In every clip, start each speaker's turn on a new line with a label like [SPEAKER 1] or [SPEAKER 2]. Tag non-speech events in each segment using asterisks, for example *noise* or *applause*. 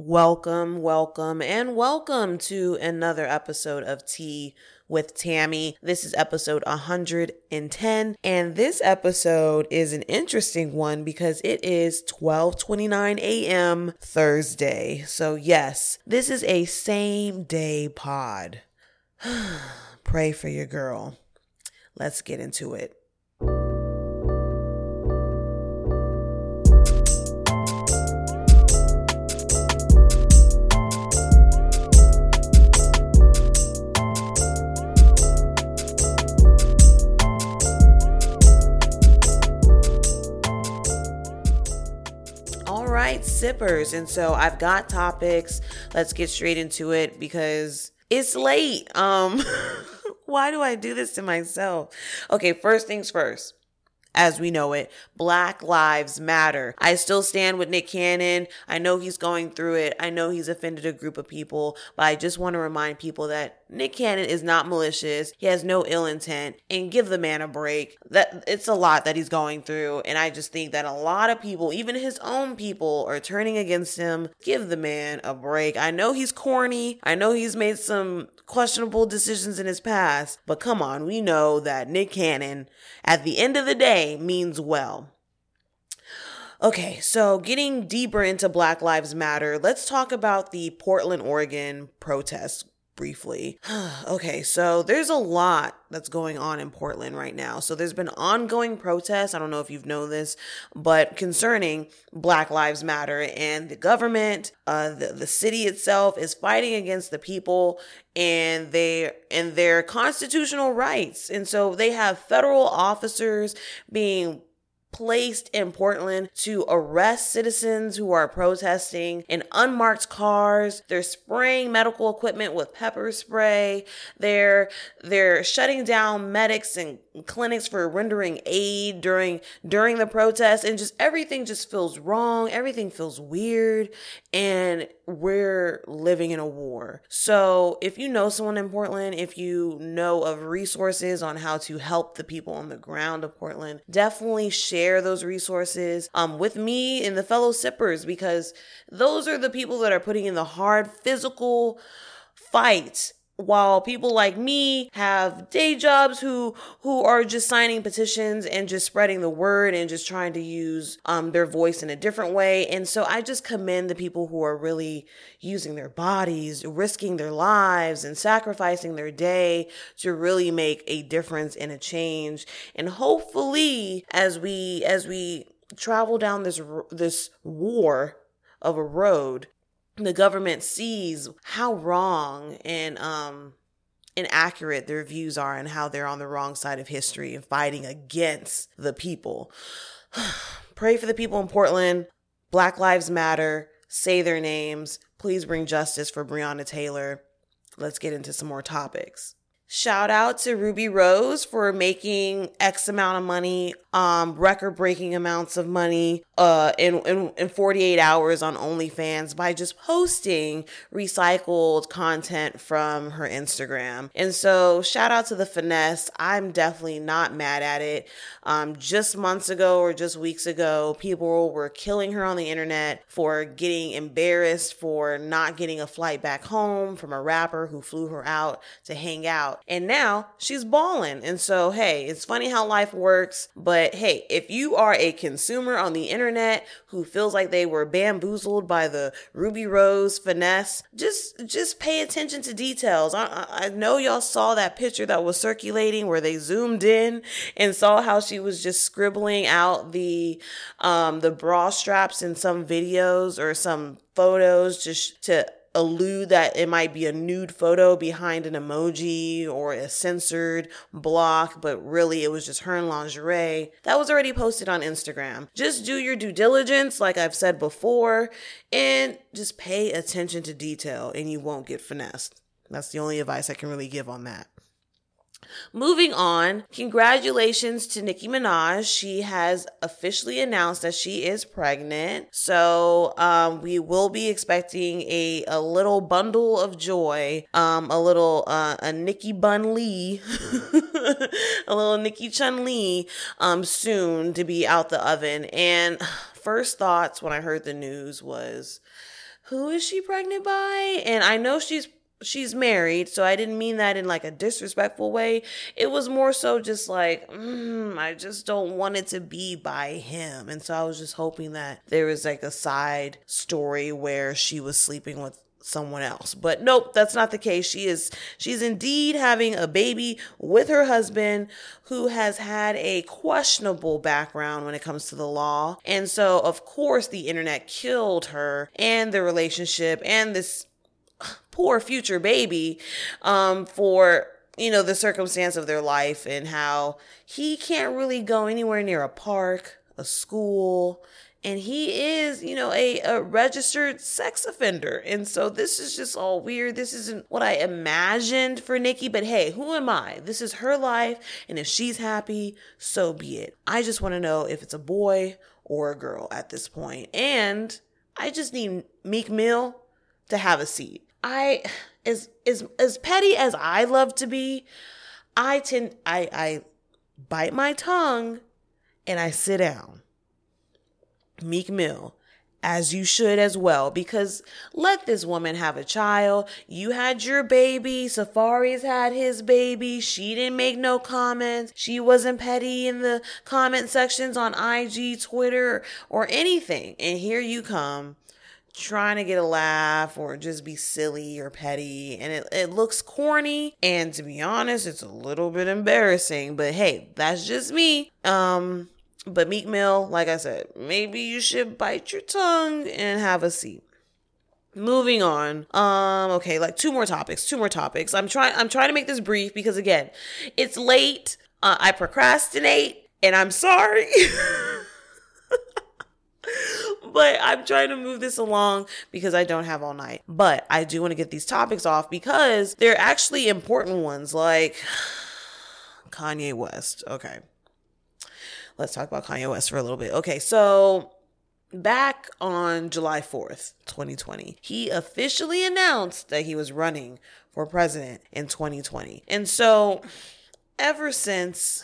[SPEAKER 1] Welcome, welcome, and welcome to another episode of Tea with Tammy. This is episode 110, and this episode is an interesting one because it is 12:29 a.m. Thursday. So yes, this is a same day pod. *sighs* Pray for your girl. Let's get into it. Sippers. And so I've got topics. Let's get straight into it because it's late. Um *laughs* why do I do this to myself? Okay, first things first as we know it. Black Lives Matter. I still stand with Nick Cannon. I know he's going through it. I know he's offended a group of people, but I just want to remind people that Nick Cannon is not malicious. He has no ill intent and give the man a break. That it's a lot that he's going through and I just think that a lot of people, even his own people are turning against him. Give the man a break. I know he's corny. I know he's made some questionable decisions in his past, but come on, we know that Nick Cannon at the end of the day means well. Okay, so getting deeper into Black Lives Matter, let's talk about the Portland, Oregon protests briefly. *sighs* okay, so there's a lot that's going on in Portland right now. So there's been ongoing protests. I don't know if you've known this, but concerning Black Lives Matter and the government, uh, the, the city itself is fighting against the people and they and their constitutional rights. And so they have federal officers being placed in Portland to arrest citizens who are protesting in unmarked cars. They're spraying medical equipment with pepper spray. They're they're shutting down medics and clinics for rendering aid during during the protest and just everything just feels wrong. Everything feels weird and we're living in a war. So, if you know someone in Portland, if you know of resources on how to help the people on the ground of Portland, definitely share those resources um, with me and the fellow sippers because those are the people that are putting in the hard physical fight while people like me have day jobs who who are just signing petitions and just spreading the word and just trying to use um their voice in a different way. And so i just commend the people who are really using their bodies risking their lives and sacrificing their day to really make a difference and a change. And hopefully as we as we travel down this this war of a road the government sees how wrong and um inaccurate their views are and how they're on the wrong side of history and fighting against the people. *sighs* Pray for the people in Portland. Black Lives Matter. Say their names. Please bring justice for Breonna Taylor. Let's get into some more topics. Shout out to Rubi Rose for making X amount of money, um, record breaking amounts of money, uh, in, in, in 48 hours on OnlyFans by just posting recycled content from her Instagram. And so shout out to the finesse. I'm definitely not mad at it. Um, just months ago or just weeks ago, people were killing her on the internet for getting embarrassed for not getting a flight back home from a rapper who flew her out to hang out. And now she's balling. And so, hey, it's funny how life works. But hey, if you are a consumer on the internet who feels like they were bamboozled by the Rubi Rose finesse, just just pay attention to details. I, I know y'all saw that picture that was circulating where they zoomed in and saw how she was just scribbling out the um the bra straps in some videos or some photos just to allude that it might be a nude photo behind an emoji or a censored block, but really it was just her in lingerie. That was already posted on Instagram. Just do your due diligence, like I've said before, and just pay attention to detail and you won't get finessed. That's the only advice I can really give on that. Moving on, congratulations to Nicki Minaj. She has officially announced that she is pregnant. So um, we will be expecting a, a little bundle of joy, um, a little uh, a Nicki Bun Lee, *laughs* a little Nicki Chun Lee um, soon to be out the oven. And first thoughts when I heard the news was who is she pregnant by? And I know she's she's married, so I didn't mean that in like a disrespectful way. It was more so just like, mm, I just don't want it to be by him. And so I was just hoping that there was like a side story where she was sleeping with someone else. But nope, that's not the case. She is she's indeed having a baby with her husband who has had a questionable background when it comes to the law. And so of course the internet killed her and the relationship and this poor future baby um, for you know the circumstance of their life and how he can't really go anywhere near a park, a school, and he is, you know, a, a registered sex offender. And so this is just all weird. This isn't what I imagined for nikki but hey, who am I? This is her life, and if she's happy, so be it. I just want to know if it's a boy or a girl at this. And I just need Meek Mill to have a seat. I as as as petty as I love to be, I tend I I bite my tongue and I sit down. Meek Mill, as you should as well, because let this woman have a child. You had your baby. Safaree's had his baby. She didn't make no comments. She wasn't petty in the comment sections on IG, Twitter, or anything. And here you come trying to get a laugh or just be silly or petty. And it, it looks corny. And to be honest it's a little bit embarrassing. But hey that's just me. Um but meek mill like i said maybe you should bite your tongue and have a seat. Moving on. Um okay like two more topics two more topics. I'm trying i'm trying to make this brief because again it's late. Uh, i procrastinate and i'm sorry *laughs* but I'm trying to move this along because I don't have all night. But I do want to get these topics off because they're actually important ones, like *sighs* Kanye West. Okay. Let's talk about Kanye West for a little bit. Okay, so back on July 4th, 2020, he officially announced that he was running for president in 2020. And so ever since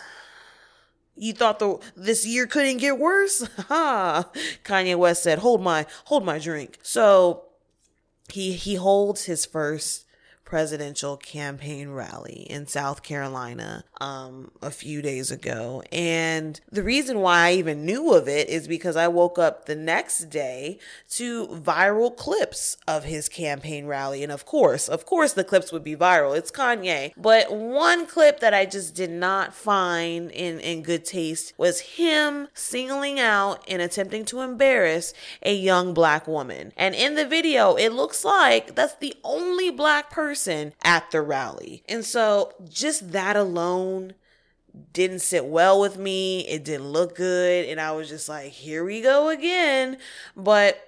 [SPEAKER 1] you thought the this year couldn't get worse? *laughs* Ha! Kanye West said, "Hold my hold my drink." So he he holds his first presidential campaign rally in South Carolina um, a few days ago. And the reason why I even knew of it is because I woke up the next day to viral clips of his campaign rally. And of course, of course, the clips would be viral. It's Kanye. But one clip that I just did not find in, in good taste was him singling out and attempting to embarrass a young black woman. And in the video, it looks like that's the only black person person at the rally. And so just that alone didn't sit well with me. It didn't look good. And I was just like, here we go again. But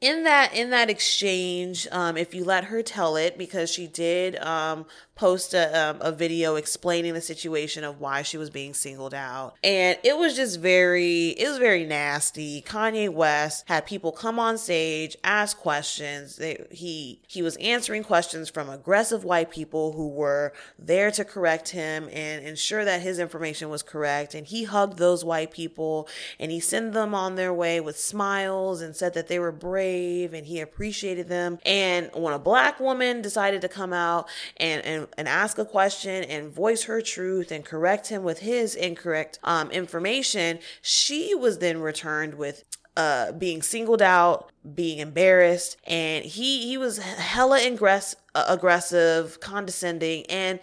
[SPEAKER 1] in that in that exchange um, if you let her tell it because she did um, post a, um, a video explaining the situation of why she was being singled out. And it was just very, it was very nasty. Kanye West had people come on stage, ask questions. They, he, he was answering questions from aggressive white people who were there to correct him and ensure that his information was correct. And he hugged those white people and he sent them on their way with smiles and said that they were brave and he appreciated them. And when a black woman decided to come out and, and and, ask a question and voice her truth and correct him with his incorrect um, information, she was then returned with uh, being singled out, being embarrassed, and he he was hella ingress, aggressive, condescending, and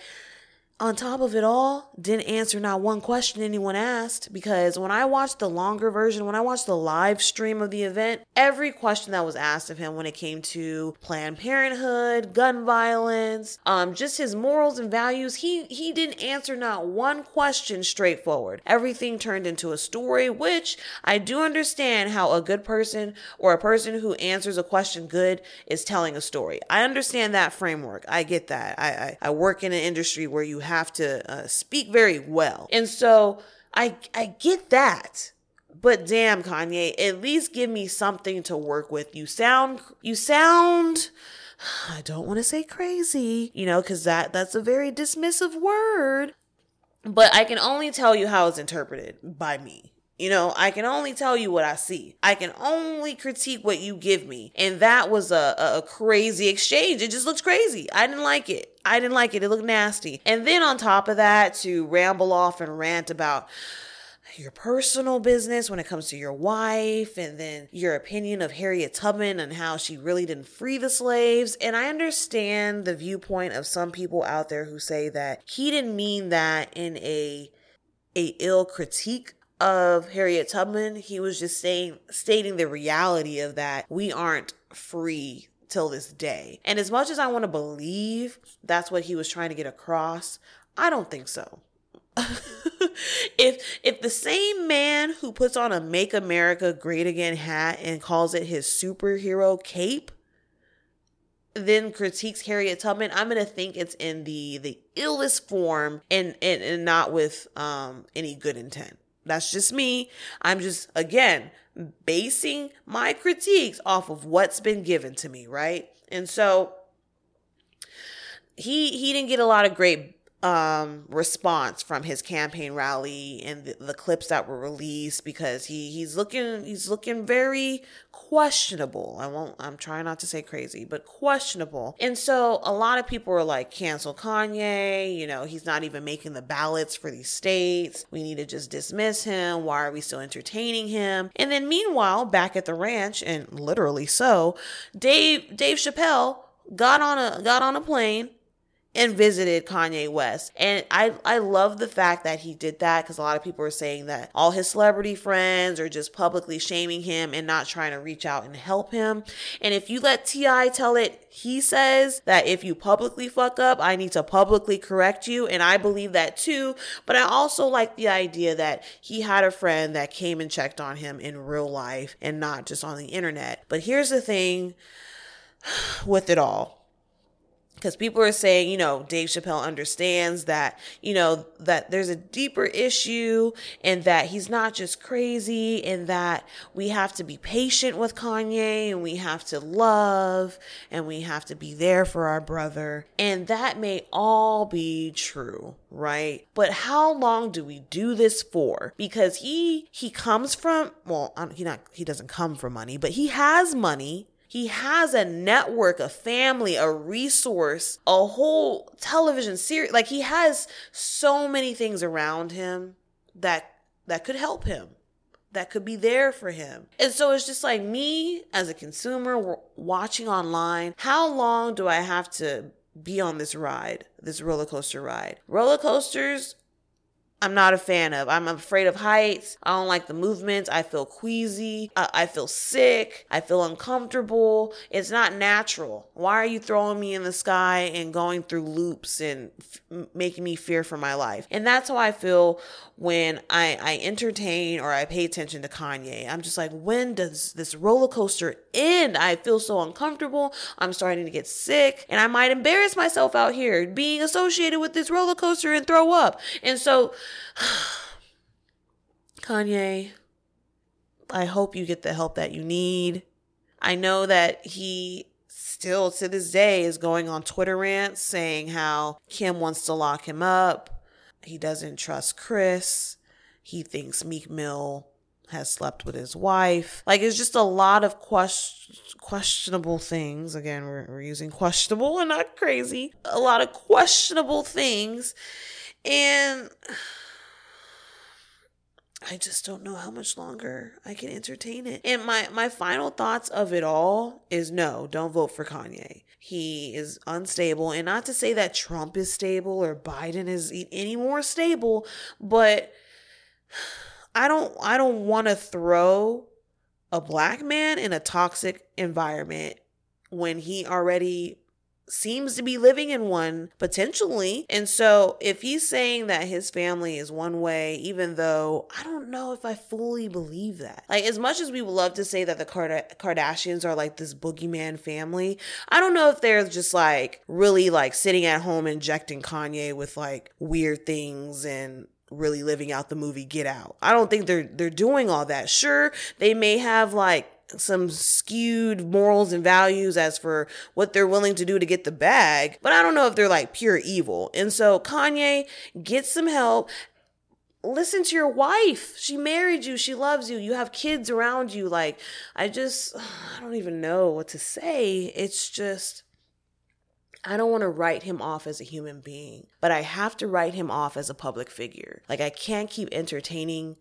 [SPEAKER 1] on top of it all, didn't answer not one question anyone asked because when I watched the longer version, when I watched the live stream of the event, every question that was asked of him when it came to Planned Parenthood, gun violence, um, just his morals and values, he he didn't answer not one question straightforward. Everything turned into a story, which I do understand how a good person or a person who answers a question good is telling a story. I understand that framework. I get that. I I, I work in an industry where you have to uh, speak very well. And so I I get that. But damn Kanye, at least give me something to work with. You sound you sound *sighs* I don't want to say crazy, you know, cuz that that's a very dismissive word. But I can only tell you how it's interpreted by me. You know, I can only tell you what I see. I can only critique what you give me. And that was a, a crazy exchange. It just looks crazy. I didn't like it. I didn't like it. It looked nasty. And then on top of that, to ramble off and rant about your personal business when it comes to your wife and then your opinion of Harriet Tubman and how she really didn't free the slaves. And I understand the viewpoint of some people out there who say that he didn't mean that in a a ill critique of Harriet Tubman. He was just saying, stating the reality of that we aren't free till this day. And as much as I want to believe that's what he was trying to get across, I don't think so. *laughs* if if the same man who puts on a make America great again hat and calls it his superhero cape then critiques Harriet Tubman, I'm gonna think it's in the the illest form and and, and not with um any good intent. That's just me. I'm just, again, basing my critiques off of what's been given to me, right? And so he he didn't get a lot of great um response from his campaign rally and the, the, clips that were released because he he's looking he's looking very questionable. I won't i'm trying not to say crazy but questionable. And so a lot of people are like cancel kanye. You know he's not even making the ballots for these states. We need to just dismiss him. Why are we still entertaining him? And then meanwhile back at the ranch and literally so dave dave chappelle got on a got on a plane and visited Kanye West. And I I love the fact that he did that because a lot of people are saying that all his celebrity friends are just publicly shaming him and not trying to reach out and help him. And if you let T.I. tell it, he says that if you publicly fuck up, I need to publicly correct you. And I believe that too. But I also like the idea that he had a friend that came and checked on him in real life and not just on the internet. But here's the thing *sighs* with it all because people are saying, you know, Dave Chappelle understands that, you know, that there's a deeper issue and that he's not just crazy and that we have to be patient with Kanye and we have to love and we have to be there for our brother. And that may all be true, right? But how long do we do this for? Because he he comes from well, he not he doesn't come from money, but he has money he has a network, a family, a resource, a whole television series. Like he has so many things around him that that could help him that could be there for him. And so it's just like me as a consumer watching online, how long do I have to be on this ride, this roller coaster ride? Roller coasters I'm not a fan of. I'm afraid of heights. I don't like the movements. I feel queasy. I, I feel sick. I feel uncomfortable. It's not natural. Why are you throwing me in the sky and going through loops and f- making me fear for my life? And that's how I feel when I, I entertain or I pay attention to Kanye. I'm just like, when does this roller coaster end? I feel so uncomfortable. I'm starting to get sick and I might embarrass myself out here being associated with this roller coaster and throw up. And so, *sighs* Kanye, I hope you get the help that you need. I know that he still to this day is going on Twitter rants saying how Kim wants to lock him up. He doesn't trust Chris. He thinks Meek Mill has slept with his wife. Like it's just a lot of quest- questionable things. Again, we're, we're using questionable and not crazy. A lot of questionable things. And I just don't know how much longer I can entertain it. And my my final thoughts of it all is no, don't vote for Kanye. He is unstable and not to say that Trump is stable or Biden is any more stable, but I don't I don't want to throw a black man in a toxic environment when he already seems to be living in one potentially. And so if he's saying that his family is one way, even though I don't know if I fully believe that. Like, as much as we would love to say that the Kardashians are like this boogeyman family, I don't know if they're just like really like sitting at home injecting Kanye with like weird things and really living out the movie Get Out. I don't think they're they're doing all that. Sure, they may have like some skewed morals and values as for what they're willing to do to get the bag, but I don't know if they're like pure evil. And so Kanye, get some help. listen to your wife. She married you. She loves you. You have kids around you. Like, I just, *sighs* I don't even know what to say. It's just, I don't want to write him off as a human being, but I have to write him off as a public figure. Like, I can't keep entertaining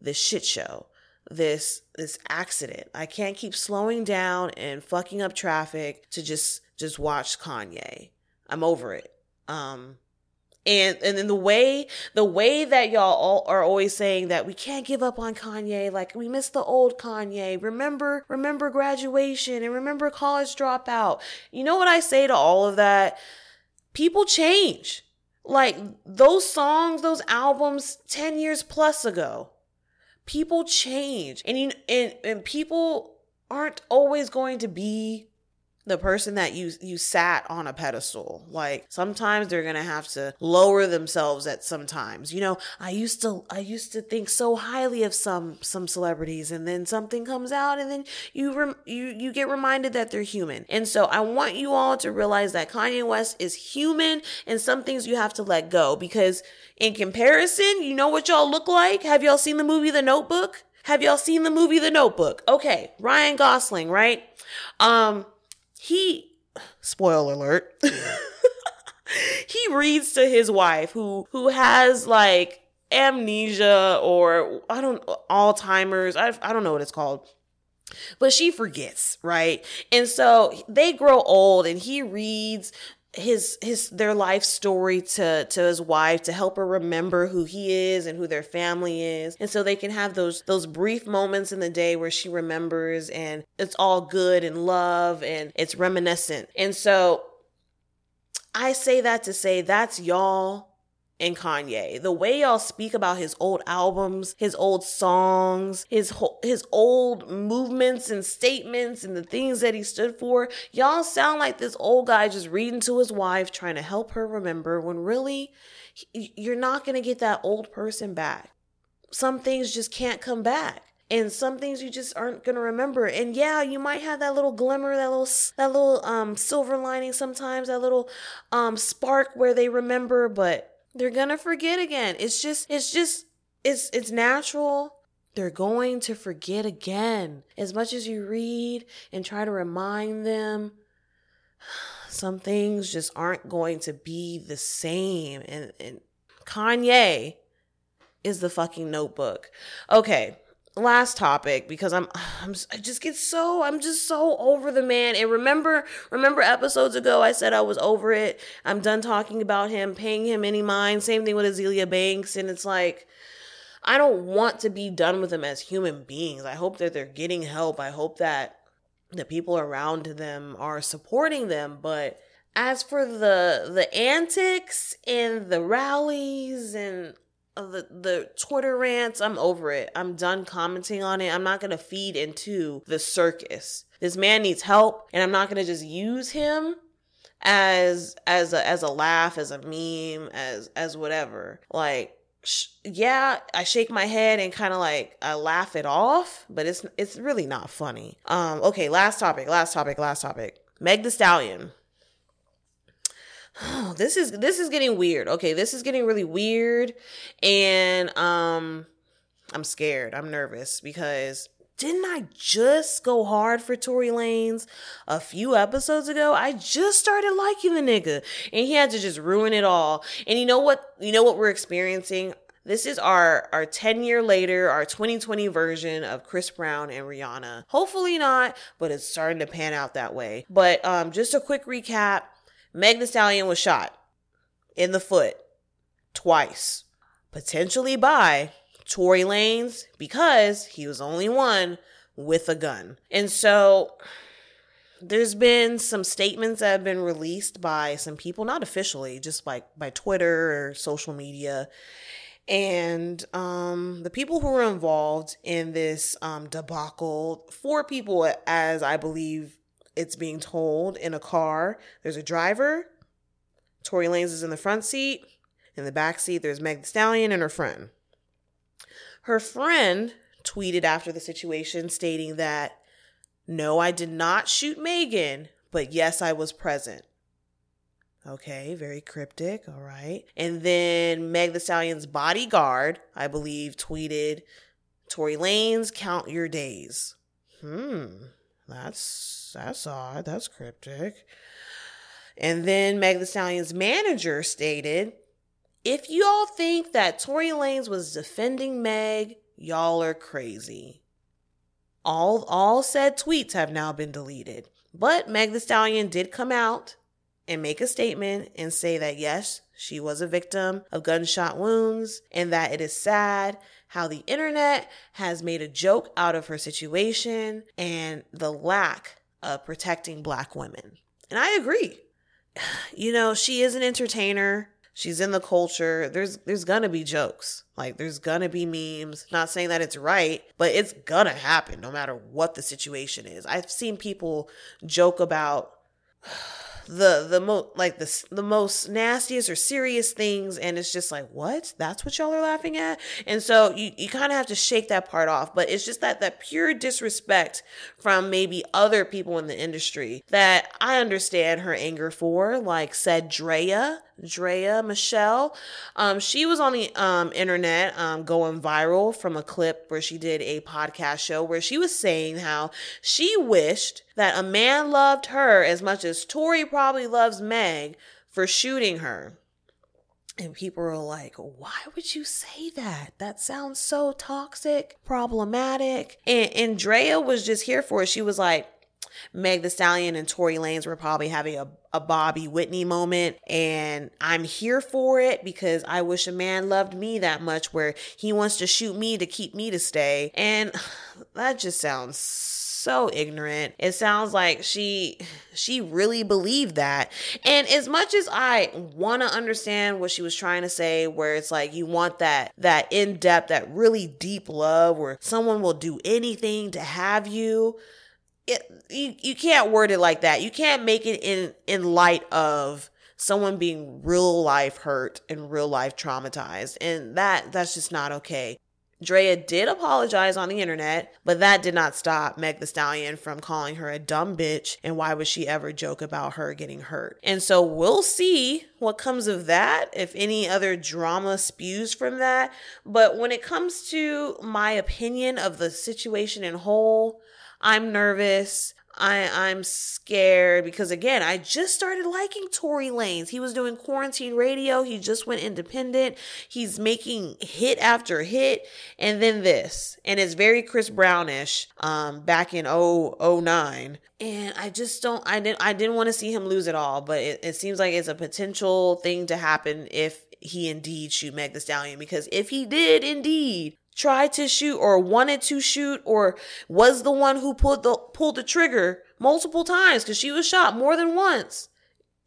[SPEAKER 1] this shit show this this accident. I can't keep slowing down and fucking up traffic to just just watch Kanye. I'm over it. Um and and then the way the way that y'all all are always saying that we can't give up on Kanye, like we miss the old Kanye. Remember, remember graduation and remember college dropout. You know what I say to all of that? People change. Like those songs, those albums 10 years plus ago. People change. And you and, and people aren't always going to be the person that you you sat on a pedestal. Like sometimes they're gonna have to lower themselves at sometimes you know i used to i used to think so highly of some some celebrities and then something comes out and then you rem, you you get reminded that they're human. And so i want you all to realize that kanye west is human and some things you have to let go because in comparison you know what y'all look like? Have y'all seen the movie the notebook? Have y'all seen the movie the notebook? Okay ryan gosling right? Um he spoiler alert *laughs* he reads to his wife who who has like amnesia or I don't Alzheimer's I I don't know what it's called but she forgets, right? And so they grow old and he reads his his their life story to to his wife to help her remember who he is and who their family is. And so they can have those those brief moments in the day where she remembers and it's all good and love and it's reminiscent. And so i say that to say that's y'all and Kanye. The way y'all speak about his old albums, his old songs, his his old movements and statements and the things that he stood for, y'all sound like this old guy just reading to his wife trying to help her remember when really you're not going to get that old person back. Some things just can't come back and some things you just aren't gonna remember. And yeah, you might have that little glimmer, that little that little um silver lining sometimes, that little um spark where they remember, but they're gonna forget again. It's just, it's just, it's, it's natural. They're going to forget again. As much as you read and try to remind them, *sighs* some things just aren't going to be the same. And, and Kanye is the fucking notebook. Okay last topic because I'm, *sighs* I'm I just get so I'm just so over the man. And remember remember episodes ago I said I was over it. I'm done talking about him, paying him any mind. Same thing with Azealia Banks and it's like I don't want to be done with them as human beings. I hope that they're getting help. I hope that the people around them are supporting them, but as for the the antics and the rallies and the the Twitter rants, I'm over it. I'm done commenting on it. I'm not going to feed into the circus. This man needs help and I'm not going to just use him as as a as a laugh, as a meme, as as whatever. Like sh- yeah, I shake my head and kind of like I laugh it off, but it's it's really not funny. Um okay, last topic, last topic, last topic. Meg the Stallion oh, *sighs* this is this is getting weird. Okay, this is getting really weird and um I'm scared. I'm nervous because didn't I just go hard for Tory Lanez a few episodes ago? I just started liking the nigga and he had to just ruin it all. And you know what? You know what we're experiencing? This is our our 10 year later, our 2020 version of Chris Brown and Rihanna. Hopefully not, but it's starting to pan out that way. But um just a quick recap. Meg the Stallion was shot in the foot twice, potentially by Tory Lanez because he was only one with a gun. And so there's been some statements that have been released by some people, not officially, just like by Twitter or social media. And um, the people who were involved in this um, debacle, four people, as I believe it's being told in a car. There's a driver. Tory Lanez is in the front seat. In the back seat, there's Meg the Stallion and her friend. Her friend tweeted after the situation stating that, no, I did not shoot Megan, but yes, I was present. Okay, very cryptic. All right. And then Meg the Stallion's bodyguard, I believe, tweeted Tory Lanez, count your days. Hmm. That's that's odd. That's cryptic. And then Meg the Stallion's manager stated, if y'all think that Tory Lanez was defending Meg, y'all are crazy. All all said tweets have now been deleted. But Meg the Stallion did come out and make a statement and say that yes, she was a victim of gunshot wounds and that it is sad how the internet has made a joke out of her situation and the lack of protecting black women. And I agree. *sighs* You know, she is an entertainer. She's in the culture. There's there's gonna be jokes. Like there's gonna be memes. Not saying that it's right, but it's gonna happen no matter what the situation is. I've seen people joke about *sighs* the the most like the the most nastiest or serious things and it's just like what? That's what y'all are laughing at? And so you you kind of have to shake that part off but it's just that that pure disrespect from maybe other people in the industry that I understand her anger for like said Drea Drea Michelle. Um, she was on the um, internet um, going viral from a clip where she did a podcast show where she was saying how she wished that a man loved her as much as Tory probably loves Meg for shooting her. And people were like, why would you say that? That sounds so toxic, problematic. And, and Drea was just here for it. She was like, Meg the Stallion and Tory Lanez were probably having a, a Bobby Whitney moment. And I'm here for it because I wish a man loved me that much where he wants to shoot me to keep me to stay. And *sighs* that just sounds so ignorant. It sounds like she she really believed that. And as much as I want to understand what she was trying to say where it's like you want that that in-depth that really deep love where someone will do anything to have you it, you, you can't word it like that. You can't make it in in light of someone being real life hurt and real life traumatized. And that that's just not okay. Drea did apologize on the internet, but that did not stop Meg the Stallion from calling her a dumb bitch. And why would she ever joke about her getting hurt? And so we'll see what comes of that, if any other drama spews from that. But when it comes to my opinion of the situation in whole, I'm nervous. I, I'm scared because again, I just started liking Tory Lanez. He was doing quarantine radio. He just went independent. He's making hit after hit. And then this. And it's very Chris Brownish, um, back in 09. And I just don't I didn't I didn't want to see him lose it all, but it, it seems like it's a potential thing to happen if he indeed shoot Meg the Stallion. Because if he did indeed tried to shoot or wanted to shoot or was the one who pulled the pulled the trigger multiple times because she was shot more than once.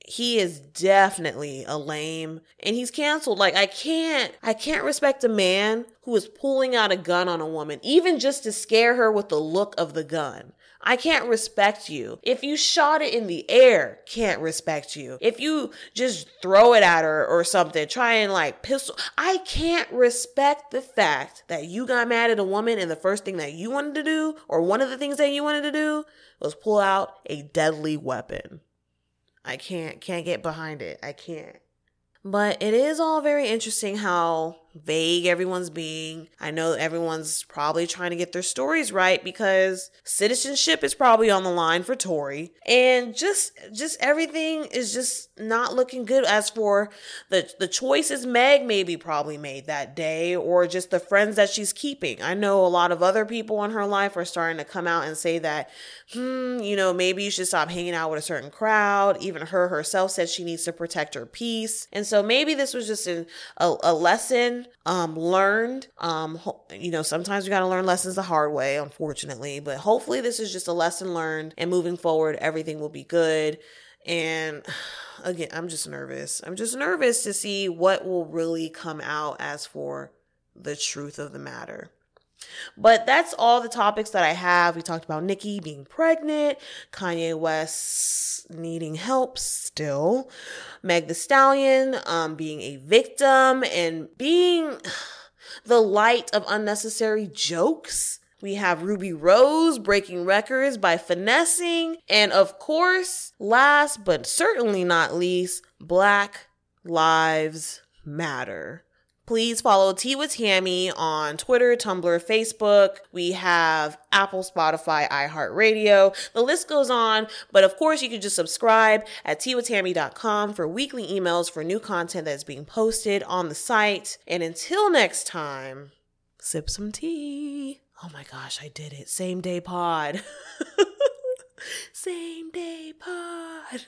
[SPEAKER 1] He is definitely a lame and he's canceled. Like i can't i can't respect a man who is pulling out a gun on a woman even just to scare her with the look of the gun I can't respect you. If you shot it in the air, can't respect you. If you just throw it at her or something, try and like pistol, I can't respect the fact that you got mad at a woman and the first thing that you wanted to do, or one of the things that you wanted to do, was pull out a deadly weapon. I can't, can't get behind it. I can't. But it is all very interesting how vague everyone's being. I know everyone's probably trying to get their stories right because citizenship is probably on the line for Tory and just just everything is just not looking good as for the the choices Meg maybe probably made that day or just the friends that she's keeping. I know a lot of other people in her life are starting to come out and say that hmm, you know, maybe you should stop hanging out with a certain crowd. Even her herself said she needs to protect her peace. And so maybe this was just an, a, a lesson um, learned. Um, you know, sometimes you got to learn lessons the hard way, unfortunately, but hopefully this is just a lesson learned and moving forward, everything will be good. And *sighs* again, I'm just nervous. I'm just nervous to see what will really come out as for the truth of the matter. But that's all the topics that I have. We talked about Nicki being pregnant, Kanye West needing help still, Meg the Stallion um, being a victim and being the light of unnecessary jokes. We have Rubi Rose breaking records by finessing. And of course, last but certainly not least, Black Lives Matter. Please follow Tea with Tammy on Twitter, Tumblr, Facebook. We have Apple, Spotify, iHeartRadio. The list goes on, but of course, you can just subscribe at teawithtammy.com for weekly emails for new content that's being posted on the site. And until next time, sip some tea. Oh my gosh, I did it. Same day pod. *laughs* Same day pod.